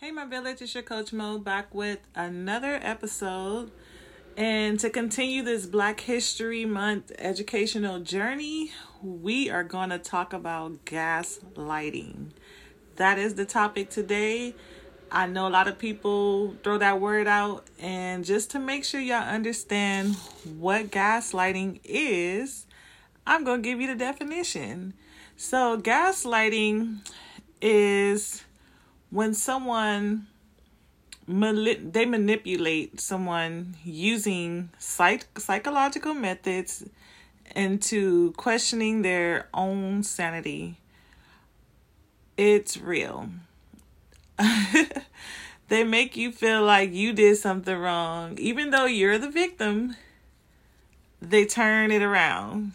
Hey, my village, it's your Coach Mo back with another episode. And to continue this Black History Month educational journey, we are going to talk about gaslighting. That is the topic today. I know a lot of people throw that word out, and just to make sure y'all understand what gaslighting is, I'm going to give you the definition. So, gaslighting is when someone they manipulate someone using psych- psychological methods into questioning their own sanity it's real. They make you feel like you did something wrong. Even though you're the victim they turn it around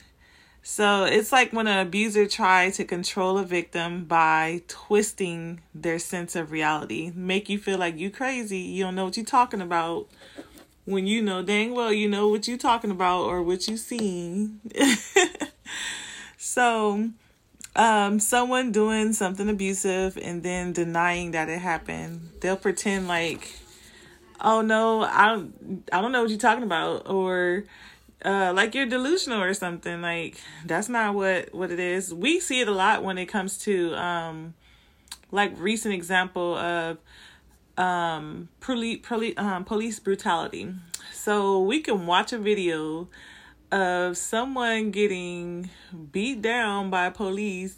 so it's like when an abuser tries to control a victim by twisting their sense of reality, make you feel like you crazy, you don't know what you're talking about. When you know dang well you know what you're talking about or what you seen. so um someone doing something abusive and then denying that it happened. They'll pretend like oh no, I I don't know what you're talking about or uh, like you're delusional or something. Like that's not what what it is. We see it a lot when it comes to um, like recent example of um police um, police brutality. So we can watch a video of someone getting beat down by police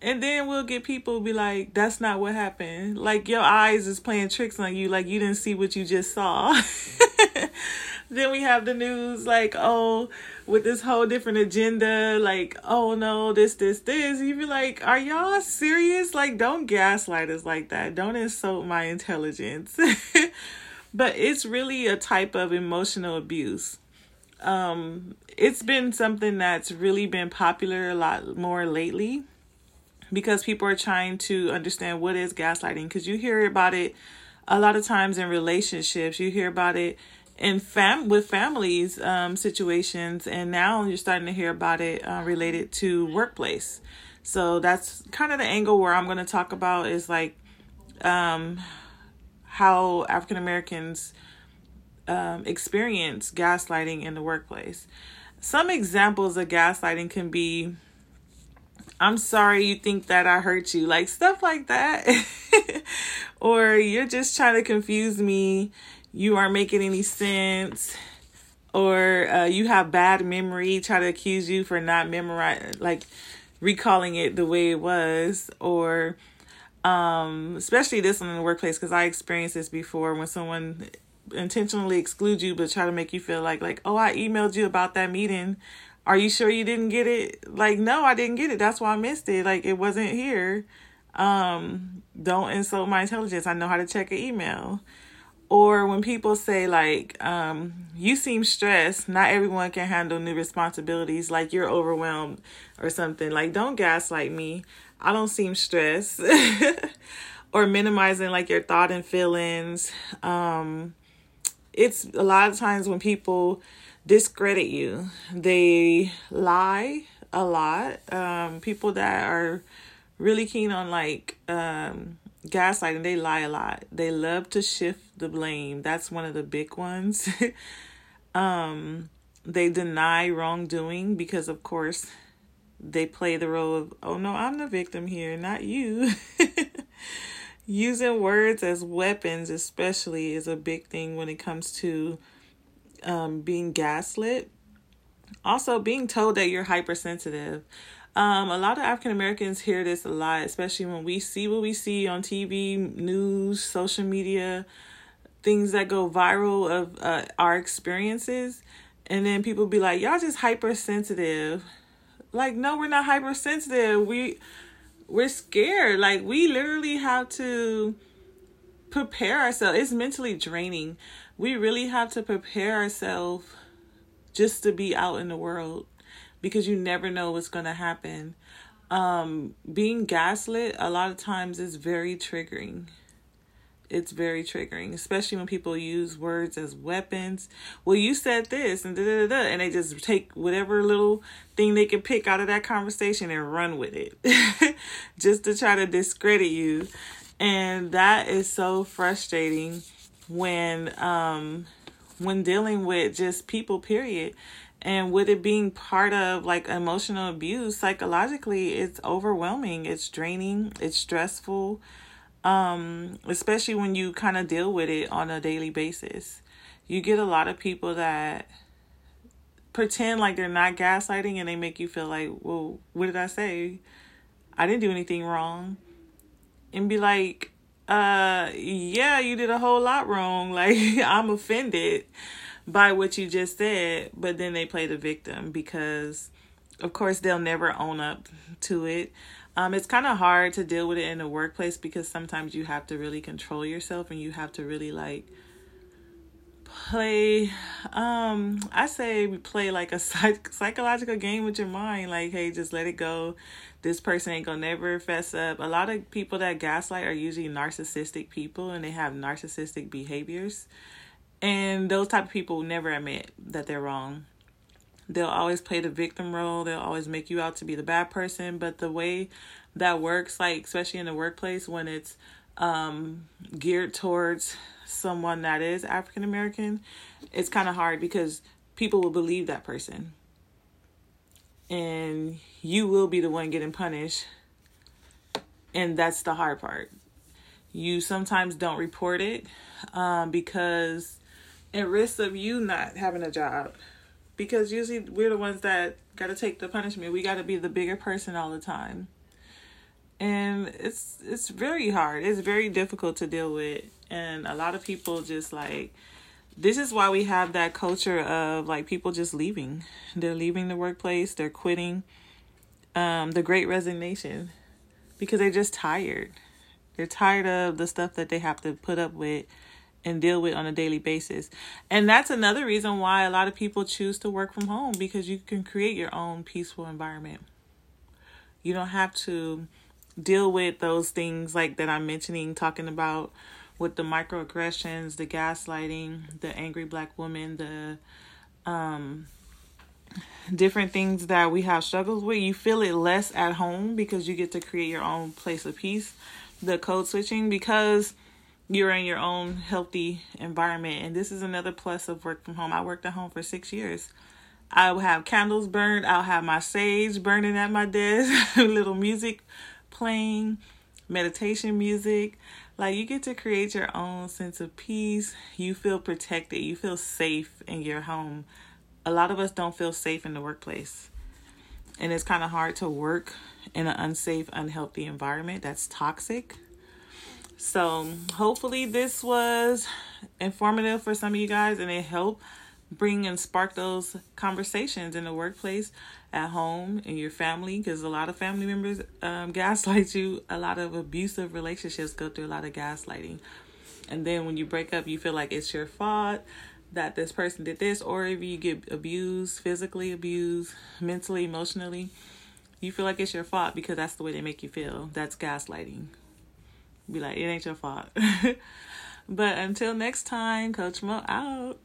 and then we'll get people be like that's not what happened like your eyes is playing tricks on you like you didn't see what you just saw then we have the news like, oh, with this whole different agenda, like, oh no, this, this, this. You be like, are y'all serious? Like, don't gaslight us like that. Don't insult my intelligence. but it's really a type of emotional abuse. Um, it's been something that's really been popular a lot more lately because people are trying to understand what is gaslighting because you hear about it a lot of times in relationships you hear about it in fam with families um, situations, and now you're starting to hear about it uh, related to workplace. So that's kind of the angle where I'm going to talk about is like um, how African Americans um, experience gaslighting in the workplace. Some examples of gaslighting can be I'm sorry you think that I hurt you, like stuff like that. or you're just trying to confuse me you aren't making any sense or uh, you have bad memory try to accuse you for not memorizing like recalling it the way it was or um especially this one in the workplace because i experienced this before when someone intentionally excludes you but try to make you feel like like oh i emailed you about that meeting. Are you sure you didn't get it? Like no i didn't get it. That's why i missed it. Like it wasn't here. Um don't insult my intelligence. I know how to check an email or when people say like um, you seem stressed not everyone can handle new responsibilities like you're overwhelmed or something. Like don't gaslight me. I don't seem stressed. Or minimizing like your thought and feelings. Um, it's a lot of times when people discredit you. They lie a lot. Um, people that are really keen on like um, gaslighting, they lie a lot. They love to shift the blame. That's one of the big ones. um, they deny wrongdoing because, of course, they play the role of, oh no, I'm the victim here, not you. Using words as weapons, especially, is a big thing when it comes to um, being gaslit. Also, being told that you're hypersensitive. Um, a lot of African Americans hear this a lot, especially when we see what we see on TV, news, social media, things that go viral of uh, our experiences. And then people be like, y'all just hypersensitive. Like, no, we're not hypersensitive. We we're scared. Like we literally have to prepare ourselves. It's mentally draining. We really have to prepare ourselves just to be out in the world because you never know what's going to happen. Um, being gaslit a lot of times is very triggering. It's very triggering, especially when people use words as weapons. Well, you said this and da da da, and they just take whatever little thing they can pick out of that conversation and run with it, just to try to discredit you. And that is so frustrating when um when dealing with just people period. And with it being part of like emotional abuse psychologically it's overwhelming it's draining it's stressful um especially when you kind of deal with it on a daily basis. You get a lot of people that pretend like they're not gaslighting and they make you feel like well what did i say? I didn't do anything wrong. And be like uh yeah you did a whole lot wrong. Like i'm offended by what you just said but then they play the victim because of course they'll never own up to it. Um it's kind of hard to deal with it in the workplace because sometimes you have to really control yourself and you have to really like play um i say we play like a psych- psychological game with your mind. Like hey just let it go. This person ain't gonna never fess up. A lot of people that gaslight are usually narcissistic people and they have narcissistic behaviors. And those type of people never admit that they're wrong. They'll always play the victim role. They'll always make you out to be the bad person. But the way that works like especially in the workplace when it's um geared towards someone that is African American, it's kind of hard because people will believe that person. And you will be the one getting punished. And that's the hard part. You sometimes don't report it um, because it risks of you not having a job. Because usually we're the ones that got to take the punishment. We got to be the bigger person all the time and it's it's very hard. It's very difficult to deal with. And a lot of people just like this is why we have that culture of like people just leaving. They're leaving the workplace. They're quitting. Um the great resignation. Because they're just tired. They're tired of the stuff that they have to put up with and deal with on a daily basis. And that's another reason why a lot of people choose to work from home. Because you can create your own peaceful environment. You don't have to deal with those things like that I'm mentioning, talking about with the microaggressions, the gaslighting, the angry black woman, the um different things that we have struggles with, you feel it less at home because you get to create your own place of peace. The code switching because you're in your own healthy environment. And this is another plus of work from home. I worked at home for six years. I will have candles burned. I'll have my sage burning at my desk, little music playing, meditation music. Like you get to create your own sense of peace. You feel protected. You feel safe in your home. A lot of us don't feel safe in the workplace. And it's kind of hard to work in an unsafe, unhealthy environment that's toxic. So, hopefully, this was informative for some of you guys and it helped bring and spark those conversations in the workplace, at home, in your family, because a lot of family members um, gaslight you. A lot of abusive relationships go through a lot of gaslighting. And then when you break up, you feel like it's your fault that this person did this, or if you get abused, physically abused, mentally, emotionally, you feel like it's your fault because that's the way they make you feel. That's gaslighting. Be like, it ain't your fault. but until next time, Coach Mo out.